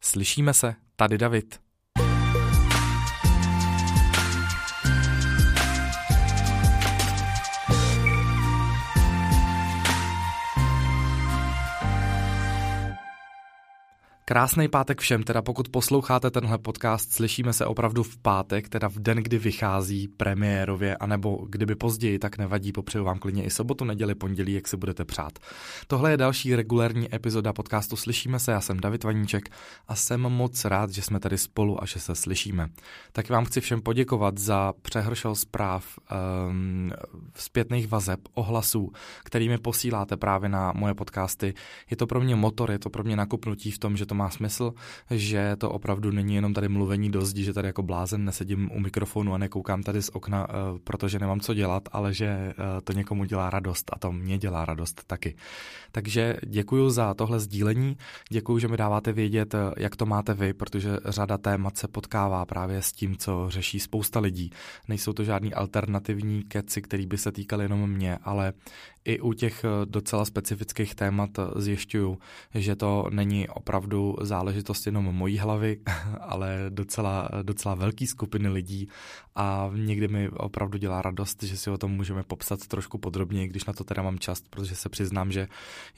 Slyšíme se, tady David. Krásný pátek všem, teda pokud posloucháte tenhle podcast, slyšíme se opravdu v pátek, teda v den, kdy vychází premiérově, anebo kdyby později, tak nevadí, popřeju vám klidně i sobotu, neděli, pondělí, jak si budete přát. Tohle je další regulární epizoda podcastu Slyšíme se, já jsem David Vaníček a jsem moc rád, že jsme tady spolu a že se slyšíme. Tak vám chci všem poděkovat za přehršel zpráv, um, zpětných vazeb, ohlasů, kterými posíláte právě na moje podcasty. Je to pro mě motor, je to pro mě nakupnutí v tom, že to má smysl, že to opravdu není jenom tady mluvení do zdi, že tady jako blázen nesedím u mikrofonu a nekoukám tady z okna, uh, protože nemám co dělat, ale že uh, to někomu dělá radost a to mě dělá radost taky. Takže děkuji za tohle sdílení, děkuji, že mi dáváte vědět, uh, jak to máte vy, protože řada témat se potkává právě s tím, co řeší spousta lidí. Nejsou to žádný alternativní keci, který by se týkal jenom mě, ale i u těch docela specifických témat zjišťuju, že to není opravdu záležitost jenom mojí hlavy, ale docela, docela velký skupiny lidí a někdy mi opravdu dělá radost, že si o tom můžeme popsat trošku podrobněji, když na to teda mám čas, protože se přiznám, že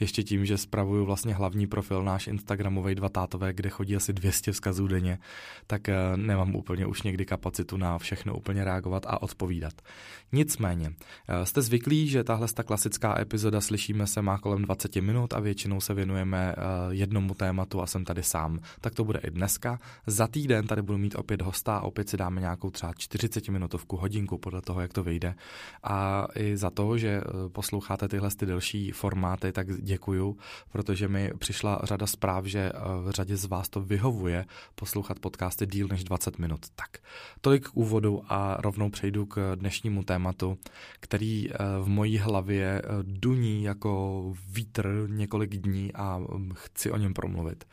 ještě tím, že spravuju vlastně hlavní profil náš Instagramový dva tátové, kde chodí asi 200 vzkazů denně, tak eh, nemám úplně už někdy kapacitu na všechno úplně reagovat a odpovídat. Nicméně, eh, jste zvyklí, že tahle ta klasická epizoda Slyšíme se má kolem 20 minut a většinou se věnujeme eh, jednomu tématu a jsem tady sám. Tak to bude i dneska. Za týden tady budu mít opět hosta opět si dáme nějakou třeba 40 minutovku, hodinku podle toho, jak to vyjde. A i za to, že eh, posloucháte tyhle ty delší formáty, tak děkuju, protože mi přišla řada zpráv, že eh, v řadě z vás to vyhovuje poslouchat podcasty díl než 20 minut. Tak, tolik k úvodu a rovnou přejdu k dnešnímu tématu, který v mojí hlavě duní jako vítr několik dní a hm, chci o něm promluvit.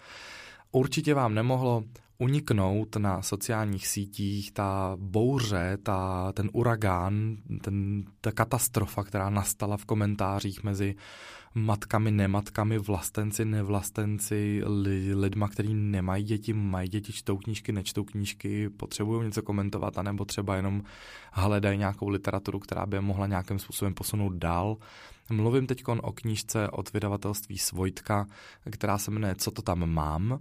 Určitě vám nemohlo uniknout na sociálních sítích ta bouře, ta, ten uragán, ten, ta katastrofa, která nastala v komentářích mezi matkami, nematkami, vlastenci, nevlastenci, li, lidma, kteří nemají děti, mají děti, čtou knížky, nečtou knížky, potřebují něco komentovat, anebo třeba jenom hledají nějakou literaturu, která by je mohla nějakým způsobem posunout dál. Mluvím teď o knížce od vydavatelství Svojtka, která se jmenuje Co to tam mám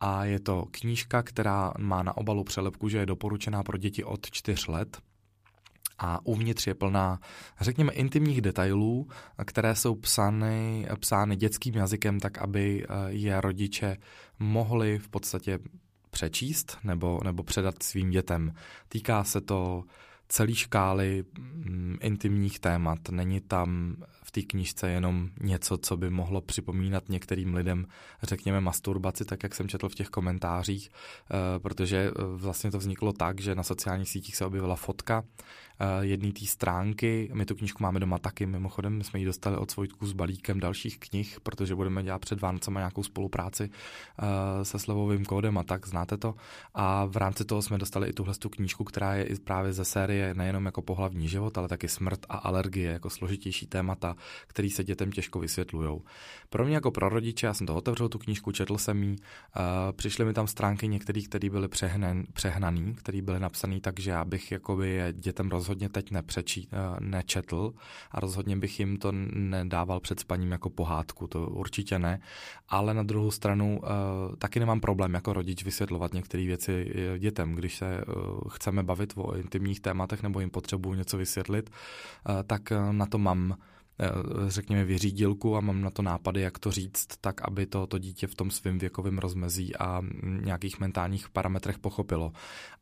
a je to knížka, která má na obalu přelepku, že je doporučená pro děti od 4 let a uvnitř je plná, řekněme, intimních detailů, které jsou psány, psány dětským jazykem, tak aby eh, je rodiče mohli v podstatě přečíst nebo, nebo předat svým dětem. Týká se to celý škály mm, intimních témat. Není tam v té knížce jenom něco, co by mohlo připomínat některým lidem, řekněme, masturbaci, tak jak jsem četl v těch komentářích, eh, protože eh, vlastně to vzniklo tak, že na sociálních sítích se objevila fotka Eh, jedné té stránky. My tu knížku máme doma taky, mimochodem my jsme ji dostali od Svojtku s balíkem dalších knih, protože budeme dělat před Vánocema nějakou spolupráci se slovovým kódem a tak, znáte to. A v rámci toho jsme dostali i tuhle tu knížku, která je i právě ze série nejenom jako pohlavní život, ale taky smrt a alergie jako složitější témata, který se dětem těžko vysvětlují. Pro mě jako pro rodiče, já jsem to otevřel tu knížku, četl jsem ji, uh, přišly mi tam stránky některých, které byly přehnan, přehnaný, které byly napsané tak, že já bych jakoby je dětem rozhodně teď nepřečí, uh, nečetl a rozhodně bych jim to nedával před spaním jako pohádku, to určitě ne, ale na druhou stranu uh, taky nemám problém jako rodič vysvětlovat některé věci dětem, když se uh, chceme bavit o intimních tématech nebo jim potřebuju něco vysvětlit, uh, tak na to mám Eh, řekněme, vyřídilku a mám na to nápady, jak to říct, tak aby to, to dítě v tom svém věkovém rozmezí a nějakých mentálních parametrech pochopilo.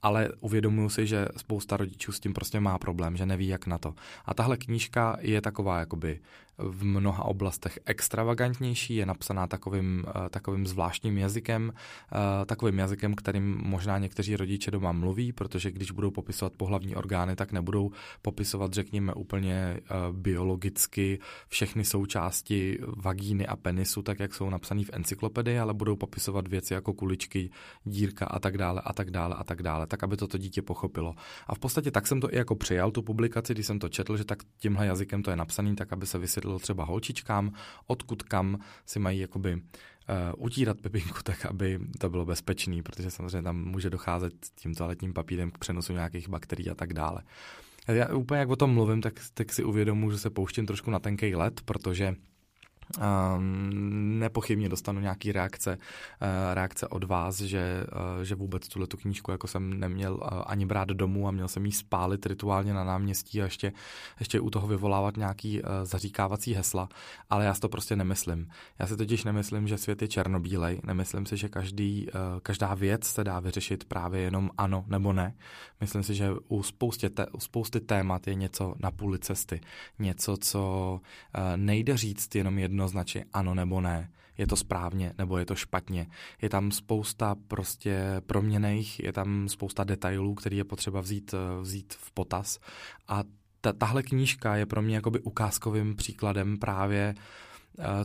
Ale uvědomuji si, že spousta rodičů s tím prostě má problém, že neví, jak na to. A tahle knížka je taková jakoby v mnoha oblastech extravagantnější, je napsaná takovým, eh, takovým zvláštním jazykem, eh, takovým jazykem, kterým možná někteří rodiče doma mluví, protože když budou popisovat pohlavní orgány, tak nebudou popisovat, řekněme, úplně eh, biologicky všechny součásti vagíny a penisu, tak jak jsou napsané v encyklopedii, ale budou popisovat věci jako kuličky, dírka a tak dále a tak dále a tak dále, tak aby to to dítě pochopilo. A v podstatě tak jsem to i jako přijal, tu publikaci, když jsem to četl, že tak tímhle jazykem to je napsaný, tak aby se vysvětlilo vysvětlil třeba holčičkám, odkud kam si mají jakoby utírat pepinku tak, aby to bylo bezpečný, protože samozřejmě tam může docházet tím toaletním papírem k přenosu nějakých bakterií a tak dále. Já úplně jak o tom mluvím, tak, tak si uvědomuji, že se pouštím trošku na tenký let, protože nepochybně dostanu nějaký reakce, eh, reakce od vás, že, eh, že vůbec tuhle tu knížku jako jsem neměl eh, ani brát domů a měl jsem jí spálit rituálně na náměstí a ještě, ještě u toho vyvolávat nějaký zaříkávací hesla, ale já si to prostě nemyslím. Já si totiž nemyslím, že svět je černobílej, nemyslím si, že každý, každá věc se dá vyřešit právě jenom ano nebo ne. Myslím si, že u spoustě, te, u spousty témat je něco na půli cesty, něco, co nejde říct jenom jedno jednoznačně ano nebo ne. Je to správně nebo je to špatně. Je tam spousta prostě proměných, je tam spousta detailů, který je potřeba vzít, eh, vzít v potaz. A ta, tahle knížka je pro mě jakoby ukázkovým příkladem právě eh,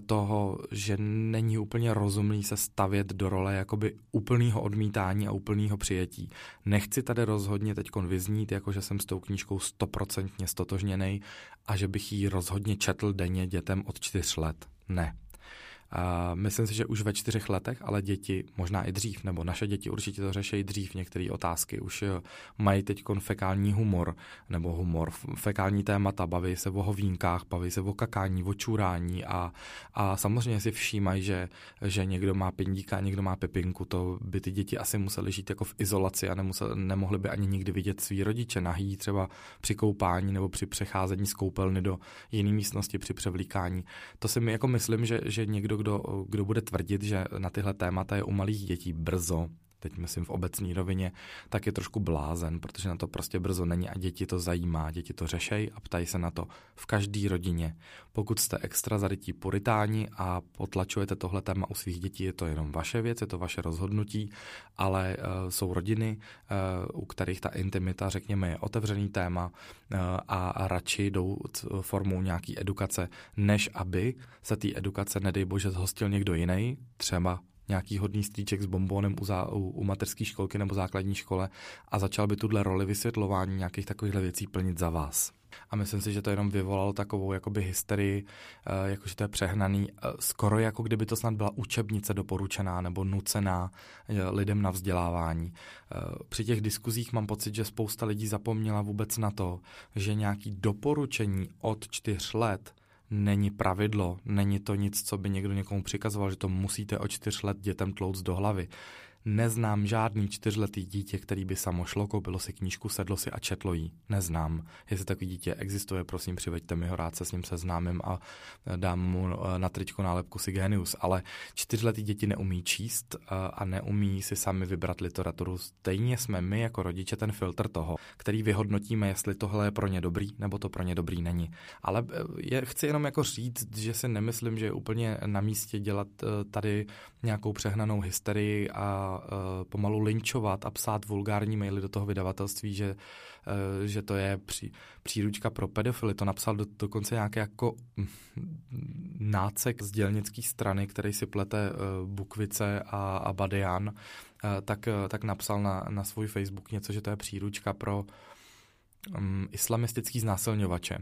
toho, že není úplně rozumný se stavět do role jakoby úplného odmítání a úplného přijetí. Nechci tady rozhodně teď vyznít, jako že jsem s tou knížkou stoprocentně stotožněný a že bych ji rozhodně četl denně dětem od čtyř let. Ne. Uh, myslím si, že už ve čtyřech letech, ale děti možná i dřív, nebo naše děti určitě to řeší dřív, některé otázky. Už uh, mají teď fekální humor, nebo humor, fekální témata, baví se o hovínkách, baví se o kakání, o čurání a, a samozřejmě si všímají, že, že někdo má pindíka a někdo má pepinku. To by ty děti asi museli žít jako v izolaci a nemusel, nemohli by ani nikdy vidět svý rodiče nahý, třeba při koupání nebo při přecházení z koupelny do jiné místnosti při převlíkání. To si mi jako myslím, že, že někdo, kdo, kdo bude tvrdit, že na tyhle témata je u malých dětí brzo, teď myslím v obecní rovině, tak je trošku blázen, protože na to prostě brzo není a děti to zajímá, děti to řešejí a ptají se na to v každé rodině. Pokud jste extra zarytí puritáni a potlačujete tohle téma u svých dětí, je to jenom vaše věc, je to vaše rozhodnutí, ale uh, jsou rodiny, uh, u kterých ta intimita, řekněme, je otevřený téma uh, a radši jdou formou nějaký edukace, než aby se té edukace, nedej bože, zhostil někdo jiný, třeba nějaký hodný strýček s bombonem u, u, u mateřské školky nebo základní škole a začal by tuhle roli vysvětlování nějakých takovýchhle věcí plnit za vás. A myslím si, že to jenom vyvolalo takovou jakoby hysterii, eh, jakože to je přehnaný, eh, skoro jako kdyby to snad byla učebnice doporučená nebo nucená eh, lidem na vzdělávání. Při těch diskuzích mám pocit, že spousta lidí zapomněla vůbec na to, že nějaký doporučení od čtyř let není pravidlo, není to nic, co by někdo někomu přikazoval, že to musíte o čtyř let dětem tlouc do hlavy. Neznám žádný čtyřletý dítě, který by samo šlo, koupilo si knížku, sedlo si a četlo jí. Neznám. Jestli takový dítě existuje, prosím, přiveďte mi ho, rád se s ním seznámím a dám mu eh, na tričko nálepku si genius. Ale čtyřletý děti neumí číst eh, a neumí si sami vybrat literaturu. Stejně jsme my jako rodiče ten filtr toho, který vyhodnotíme, jestli tohle je pro ně dobrý, nebo to pro ně dobrý není. Ale eh, je, chci jenom jako říct, že si nemyslím, že je úplně na místě dělat tady nějakou přehnanou hysterii a uh, pomalu linčovat a psát vulgární maily do toho vydavatelství, že, uh, že to je při, příručka pro pedofily. To napsal do, dokonce nějaký jako hm, nácek z dělnické strany, který si plete uh, Bukvice a, a Badian, tak, tak napsal na, na svůj Facebook něco, že to je příručka pro um, islamistický znásilňovače.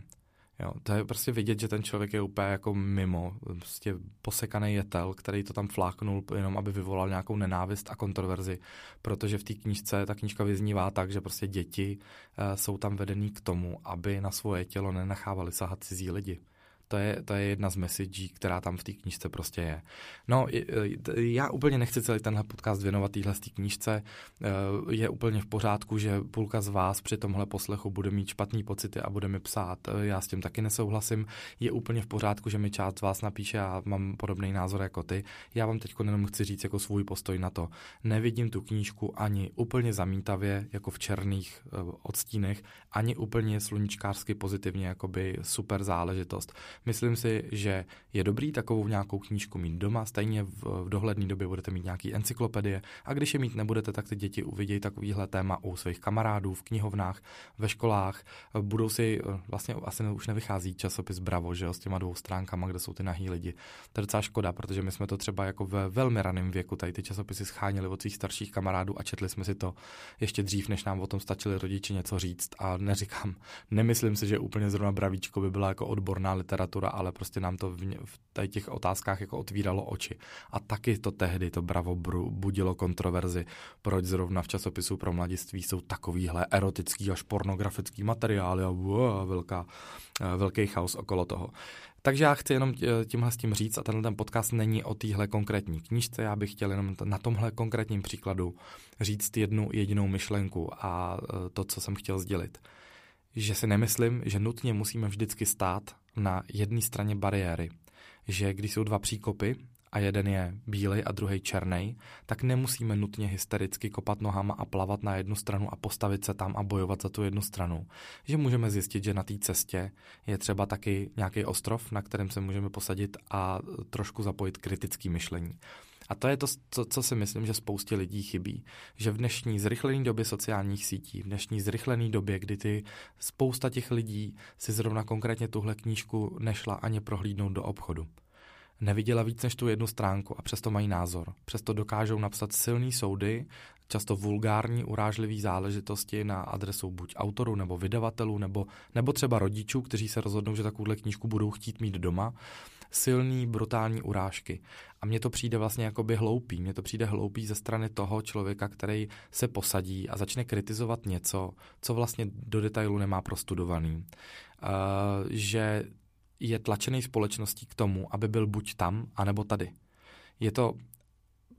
Jo, to je prostě vidět, že ten člověk je úplně jako mimo, prostě posekaný jetel, který to tam fláknul jenom, aby vyvolal nějakou nenávist a kontroverzi, protože v té knížce ta knížka vyznívá tak, že prostě děti uh, jsou tam vedený k tomu, aby na svoje tělo nenachávali sahat cizí lidi. To je, to je jedna z messagí, která tam v té knížce prostě je. No, já úplně nechci celý tenhle podcast věnovat téhle knížce. Eh, je úplně v pořádku, že půlka z vás při tomhle poslechu bude mít špatný pocity a bude mi psát. Eh, já s tím taky nesouhlasím. Je úplně v pořádku, že mi část z vás napíše a mám podobný názor jako ty. Já vám teď jenom chci říct jako svůj postoj na to. Nevidím tu knížku ani úplně zamítavě, jako v černých eh, odstínech, ani úplně sluníčkářsky pozitivně, jako by super záležitost. Myslím si, že je dobrý takovou nějakou knížku mít doma, stejně v, v dohledné době budete mít nějaký encyklopedie. A když je mít nebudete, tak ty děti uvidějí takovýhle téma u svých kamarádů v knihovnách, ve školách, budou si, vlastně asi už nevychází časopis Bravo, že jo, s těma dvou stránkama, kde jsou ty nahý lidi. To je docela škoda, protože my jsme to třeba jako ve velmi raném věku tady ty časopisy scháněli od svých starších kamarádů a četli jsme si to ještě dřív, než nám o tom stačili rodiči něco říct. A neříkám, nemyslím si, že úplně zrovna Bravíčko by byla jako odborná literatura literatura, ale prostě nám to v, v těch otázkách jako otvíralo oči. A taky to tehdy, to bravo budilo kontroverzi, proč zrovna v časopisu pro mladiství jsou takovýhle erotický až pornografický materiály a wow, velká, eh, velký chaos okolo toho. Takže já chci jenom tímhle s tím říct, a tenhle ten podcast není o téhle konkrétní knížce, já bych chtěl jenom na tomhle konkrétním příkladu říct jednu jedinou myšlenku a e, to, co jsem chtěl sdělit. Že si nemyslím, že nutně musíme vždycky stát na jedné straně bariéry. Že když jsou dva příkopy a jeden je bílej a druhý černý, tak nemusíme nutně hystericky kopat nohama a plavat na jednu stranu a postavit se tam a bojovat za tu jednu stranu. Že můžeme zjistit, že na té cestě je třeba taky nějaký ostrov, na kterém se můžeme posadit a trošku zapojit kritický myšlení. A to je to, co, co si myslím, že spoustě lidí chybí. Že v dnešní zrychlené době sociálních sítí, v dnešní zrychlené době, kdy ty spousta těch lidí si zrovna konkrétně tuhle knížku nešla ani prohlídnout do obchodu neviděla víc než tu jednu stránku a přesto mají názor. Přesto dokážou napsat silný soudy, často vulgární, urážlivý záležitosti na adresu buď autorů nebo vydavatelů, nebo, nebo třeba rodičů, kteří se rozhodnou, že takovouhle knížku budou chtít mít doma. Silný, brutální urážky. A mně to přijde vlastně jakoby hloupý. Mně to přijde hloupý ze strany toho člověka, který se posadí a začne kritizovat něco, co vlastně do detailu nemá prostudovaný. Uh, že je tlačený společností k tomu, aby byl buď tam, anebo tady. Je to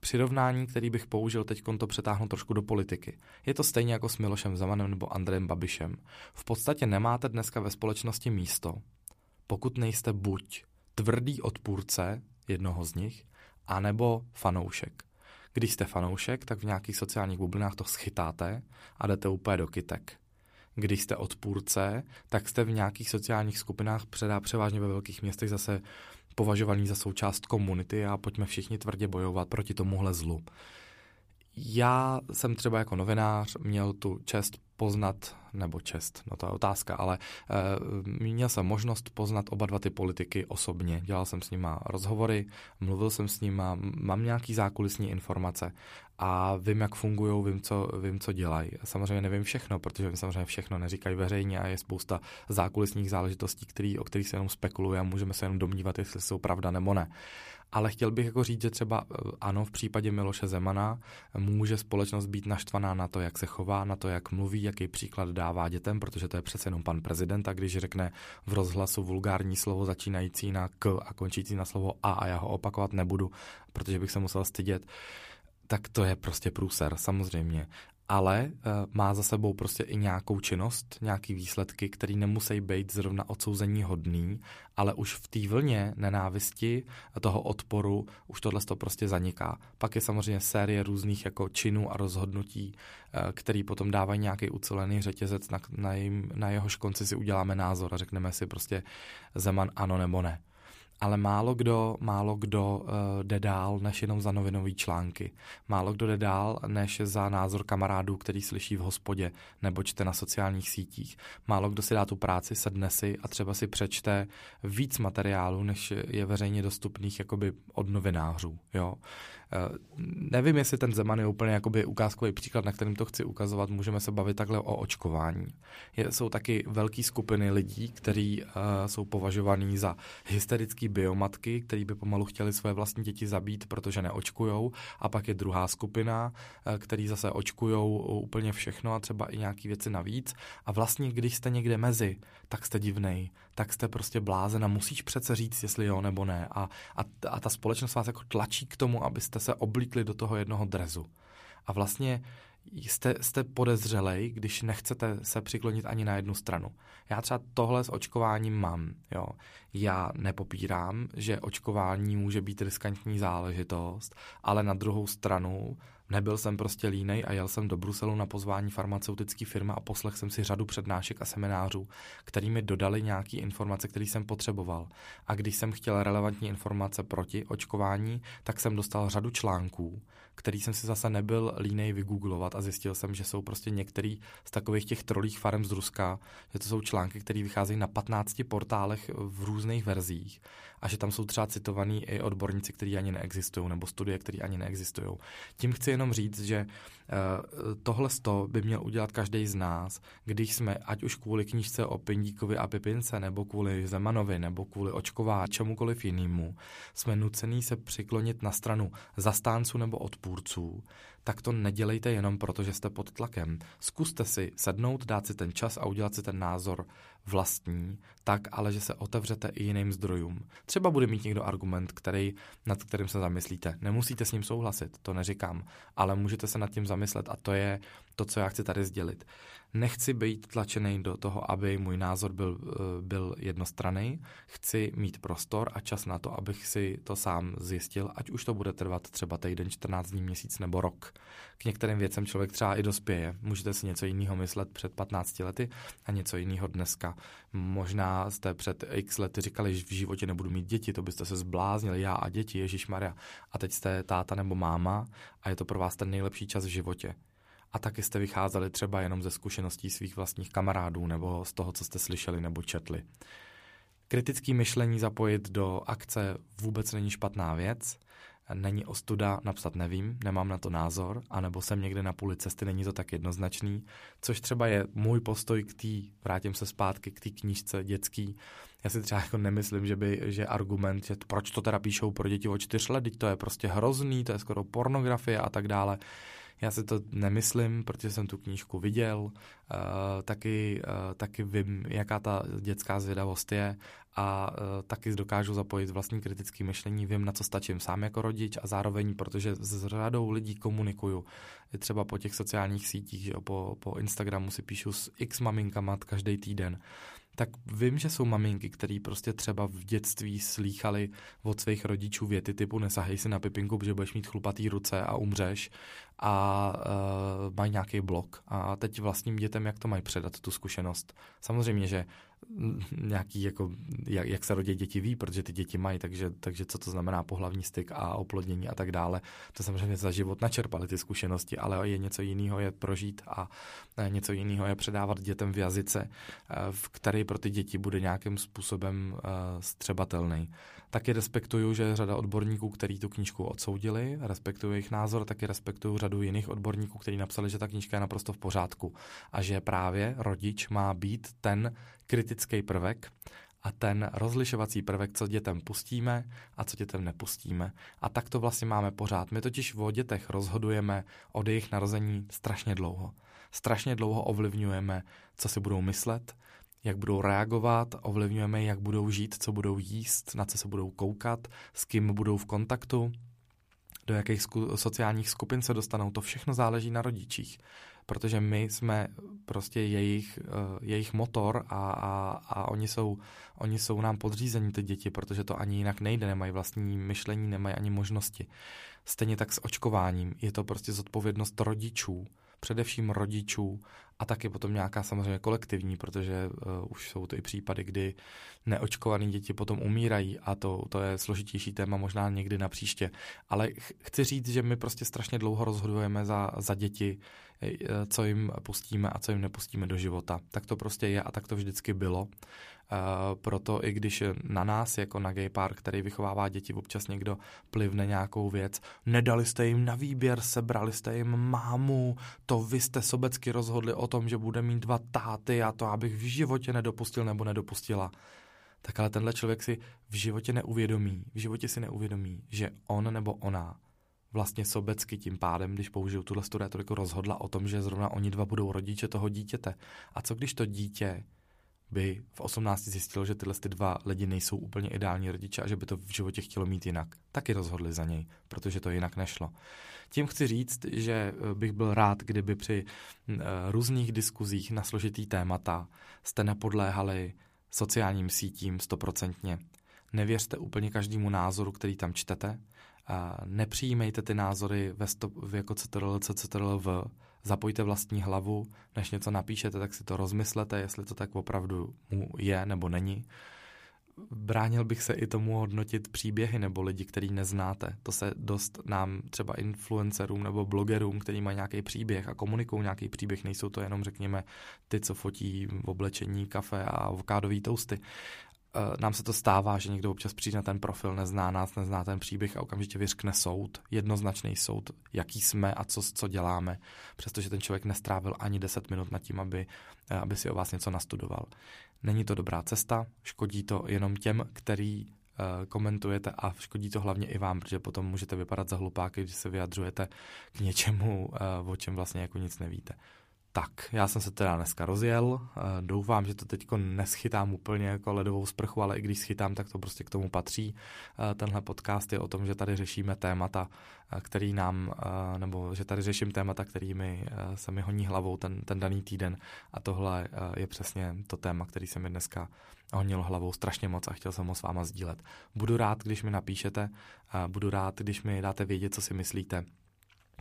přirovnání, který bych použil teď to přetáhnu trošku do politiky. Je to stejně jako s Milošem Zemanem nebo Andrejem Babišem. V podstatě nemáte dneska ve společnosti místo, pokud nejste buď tvrdý odpůrce jednoho z nich, anebo fanoušek. Když jste fanoušek, tak v nějakých sociálních bublinách to schytáte a jdete úplně do kytek když jste odpůrce, tak jste v nějakých sociálních skupinách, předá převážně ve velkých městech zase považovaný za součást komunity a pojďme všichni tvrdě bojovat proti tomuhle zlu. Já jsem třeba jako novinář měl tu čest poznat, nebo čest, no to je otázka, ale e, měl jsem možnost poznat oba dva ty politiky osobně. Dělal jsem s nima rozhovory, mluvil jsem s nima, mám nějaký zákulisní informace a vím, jak fungují, vím, co, vím, co dělají. Samozřejmě nevím všechno, protože mi samozřejmě všechno neříkají veřejně a je spousta zákulisních záležitostí, který, o kterých se jenom spekuluje a můžeme se jenom domnívat, jestli jsou pravda nebo ne. Ale chtěl bych jako říct, že třeba eh, ano, v případě Miloše Zemana může společnost být naštvaná na to, jak se chová, na to, jak mluví, jaký příklad dává dětem, protože to je přece jenom pan prezident a když řekne v rozhlasu vulgární slovo začínající na k a končící na slovo a a já ho opakovat nebudu, protože bych se musel stydět, tak to je prostě průser, samozřejmě ale uh, má za sebou prostě i nějakou činnost, nějaký výsledky, které nemusí být zrovna odsouzení hodný, ale už v té vlně nenávisti a toho odporu už tohle to prostě zaniká. Pak je samozřejmě série různých jako činů a rozhodnutí, uh, který potom dávají nějaký ucelený řetězec, na, na, jim, na jehož konci si uděláme názor a řekneme si prostě Zeman ano nebo ne ale málo kdo, málo kdo uh, jde dál než jenom za novinové články. Málo kdo jde dál než za názor kamarádů, který slyší v hospodě nebo čte na sociálních sítích. Málo kdo si dá tu práci, sedne si a třeba si přečte víc materiálu, než je veřejně dostupných jakoby od novinářů. Jo? Uh, nevím, jestli ten Zeman je úplně jakoby ukázkový příklad, na kterým to chci ukazovat. Můžeme se bavit takhle o očkování. Je, jsou taky velké skupiny lidí, kteří uh, jsou považovaní za hysterický biomatky, který by pomalu chtěli své vlastní děti zabít, protože neočkujou. A pak je druhá skupina, eh, který zase očkujou úplně všechno a třeba i nějaké věci navíc. A vlastně, když jste někde mezi, tak jste divnej, tak jste prostě blázen a musíš přece říct, jestli jo nebo ne. A, a, a ta společnost vás jako tlačí k tomu, abyste se oblíkli do toho jednoho drezu. A vlastně jste, jste podezřelej, když nechcete se přiklonit ani na jednu stranu. Já třeba tohle s očkováním mám. Jo. Já nepopírám, že očkování může být riskantní záležitost, ale na druhou stranu Nebyl jsem prostě línej a jel jsem do Bruselu na pozvání farmaceutické firmy a poslech jsem si řadu přednášek a seminářů, který mi dodali nějaké informace, které jsem potřeboval. A když jsem chtěl relevantní informace proti očkování, tak jsem dostal řadu článků, který jsem si zase nebyl línej vygooglovat a zjistil jsem, že jsou prostě některý z takových těch trolích farem z Ruska, že to jsou články, které vycházejí na 15 portálech v různých verzích a že tam jsou třeba citovaní i odborníci, kteří ani neexistují, nebo studie, které ani neexistují. Tím chci jenom říct, že uh, tohle by měl udělat každý z nás, když jsme, ať už kvůli knížce o Pindíkovi a Pipince, nebo kvůli Zemanovi, nebo kvůli očková, čemukoliv jinému, jsme nucený se přiklonit na stranu zastánců nebo odpůrců, tak to nedělejte jenom proto, že jste pod tlakem. Zkuste si sednout, dát si ten čas a udělat si ten názor vlastní, tak ale, že se otevřete i jiným zdrojům. Třeba bude mít někdo argument, který, nad kterým se zamyslíte. Nemusíte s ním souhlasit, to neříkám, ale můžete se nad tím zamyslet a to je to, co já chci tady sdělit. Nechci být tlačený do toho, aby můj názor byl, eh, byl jednostranný. Chci mít prostor a čas na to, abych si to sám zjistil, ať už to bude trvat třeba týden, 14 dní, měsíc nebo rok. K některým věcem člověk třeba i dospěje. Můžete si něco jiného myslet před 15 lety a něco jiného dneska. Možná jste před x lety říkali, že v životě nebudu mít děti, to byste se zbláznili, já a děti, Ježíš Maria. A teď jste táta nebo máma a je to pro vás ten nejlepší čas v životě a taky jste vycházeli třeba jenom ze zkušeností svých vlastních kamarádů nebo z toho, co jste slyšeli nebo četli. Kritický myšlení zapojit do akce vůbec není špatná věc, není ostuda napsat nevím, nemám na to názor, anebo jsem někde na půli cesty, není to tak jednoznačný, což třeba je můj postoj k té, vrátím se zpátky k té knížce dětský, já si třeba jako nemyslím, že by, že argument, že proč to teda píšou pro děti o čtyř let, to je prostě hrozný, to je skoro pornografie a tak dále, já si to nemyslím, protože jsem tu knížku viděl, uh, taky, uh, taky vím, jaká ta dětská zvědavost je a uh, taky dokážu zapojit vlastní kritické myšlení, vím, na co stačím sám jako rodič a zároveň, protože s řadou lidí komunikuju, I třeba po těch sociálních sítích, že po, po Instagramu si píšu s x maminkama každý týden, tak vím, že jsou maminky, které prostě třeba v dětství slýchali od svých rodičů věty typu nesahej si na pipinku, protože budeš mít chlupatý ruce a umřeš a uh, mají nějaký blok. A teď vlastním dětem, jak to mají předat, tu zkušenost. Samozřejmě, že nějaký, jako, jak, jak se rodí děti ví, protože ty děti mají, takže, takže co to znamená pohlavní styk a oplodnění a tak dále. To samozřejmě za život načerpali ty zkušenosti, ale je něco jiného je prožít a něco jiného je předávat dětem v jazyce, eh, v který pro ty děti bude nějakým způsobem uh, střebatelný. Taky respektuju, že řada odborníků, který tu knížku odsoudili, respektuju jejich názor, taky respektuju řadu jiných odborníků, kteří napsali, že ta knížka je naprosto v pořádku a že právě rodič má být ten kritický prvek a ten rozlišovací prvek, co dětem pustíme a co dětem nepustíme. A tak to vlastně máme pořád. My totiž o dětech rozhodujeme od jejich narození strašně dlouho. Strašně dlouho ovlivňujeme, co si budou myslet, jak budou reagovat, ovlivňujeme, jak budou žít, co budou jíst, na co se budou koukat, s kým budou v kontaktu, do jakých sku- sociálních skupin se dostanou. To všechno záleží na rodičích, protože my jsme prostě jejich, uh, jejich motor a, a, a oni, jsou, oni jsou nám podřízení, ty děti, protože to ani jinak nejde, nemají vlastní myšlení, nemají ani možnosti. Stejně tak s očkováním. Je to prostě zodpovědnost rodičů, především rodičů a taky potom nějaká samozřejmě kolektivní, protože uh, už jsou to i případy, kdy neočkované děti potom umírají a to, to je složitější téma možná někdy na příště. Ale ch- chci říct, že my prostě strašně dlouho rozhodujeme za, za děti, co jim pustíme a co jim nepustíme do života. Tak to prostě je a tak to vždycky bylo. Uh, proto i když na nás, jako na gay park, který vychovává děti, občas někdo plivne nějakou věc, nedali jste jim na výběr, sebrali jste jim mámu, to vy jste sobecky rozhodli o tom, že bude mít dva táty a to abych v životě nedopustil nebo nedopustila. Tak ale tenhle člověk si v životě neuvědomí, v životě si neuvědomí, že on nebo ona vlastně sobecky tím pádem, když použiju tuhle retoriku, rozhodla o tom, že zrovna oni dva budou rodiče toho dítěte. A co když to dítě by v 18 zjistil, že tyhle ty dva lidi nejsou úplně ideální rodiče a že by to v životě chtělo mít jinak. Taky rozhodli za něj, protože to jinak nešlo. Tím chci říct, že eh, bych byl rád, kdyby při uh, různých diskuzích na složitý témata jste nepodléhali sociálním sítím stoprocentně. Nevěřte úplně každému názoru, který tam čtete. Nepřijímejte ty názory ve stop, jako CTRL, CTRL, v zapojte vlastní hlavu, než něco napíšete, tak si to rozmyslete, jestli to tak opravdu mu je nebo není. Bránil bych se i tomu hodnotit příběhy nebo lidi, který neznáte. To se dost nám třeba influencerům nebo blogerům, který mají nějaký příběh a komunikují nějaký příběh, nejsou to jenom, řekněme, ty, co fotí v oblečení kafe a avokádový tousty nám se to stává, že někdo občas přijde na ten profil, nezná nás, nezná ten příběh a okamžitě vyřkne soud, jednoznačný soud, jaký jsme a co, co děláme, přestože ten člověk nestrávil ani 10 minut nad tím, aby, eh, aby si o vás něco nastudoval. Není to dobrá cesta, škodí to jenom těm, který eh, komentujete a škodí to hlavně i vám, protože potom můžete vypadat za hlupáky, když se vyjadřujete k něčemu, o čem vlastně jako nic nevíte. Tak, já jsem se teda dneska rozjel. Eh, doufám, že to teď neschytám úplně jako ledovou sprchu, ale i když schytám, tak to prostě k tomu patří. Eh, tenhle podcast je o tom, že tady řešíme témata, eh, který nám, nebo že tady řeším témata, kterými se mi honí hlavou ten, ten daný týden. A tohle je přesně to téma, který se mi dneska honil hlavou strašně moc a chtěl jsem ho s váma sdílet. Budu rád, když mi napíšete, budu rád, když mi dáte vědět, co si myslíte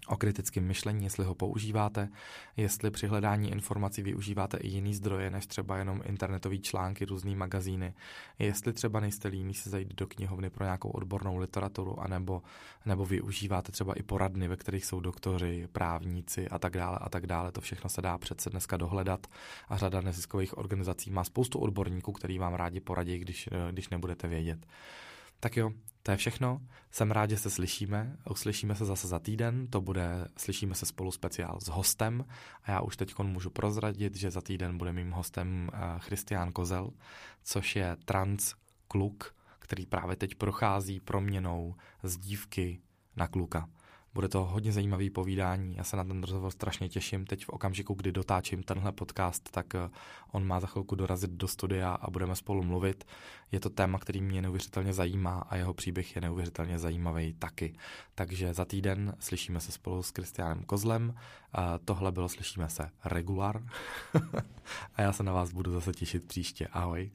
o kritickém myšlení, jestli ho používáte, jestli při hledání informací využíváte i jiný zdroje, než třeba jenom internetové články, různé magazíny, jestli třeba nejste líní se zajít do knihovny pro nějakou odbornou literaturu, anebo, nebo využíváte třeba i poradny, ve kterých jsou doktoři, právníci a tak dále a tak dále. To všechno se dá přece dneska dohledat a řada neziskových organizací má spoustu odborníků, který vám rádi poradí, když, když nebudete vědět. Tak jo, to je všechno. Jsem rád, že se slyšíme. Uslyšíme se zase za týden. To bude, slyšíme se spolu speciál s hostem. A já už teď můžu prozradit, že za týden bude mým hostem eh, Christian Kozel, což je trans kluk, který právě teď prochází proměnou z dívky na kluka. Bude to hodně zajímavý povídání, já se na ten rozhovor strašně těším. Teď v okamžiku, kdy dotáčím tenhle podcast, tak eh, on má za chvilku dorazit do studia a budeme spolu mluvit. Je to téma, který mě neuvěřitelně zajímá a jeho příběh je neuvěřitelně zajímavý taky. Takže za týden slyšíme se spolu s Kristiánem Kozlem. A tohle bylo Slyšíme se regular. a já se na vás budu zase těšit příště. Ahoj.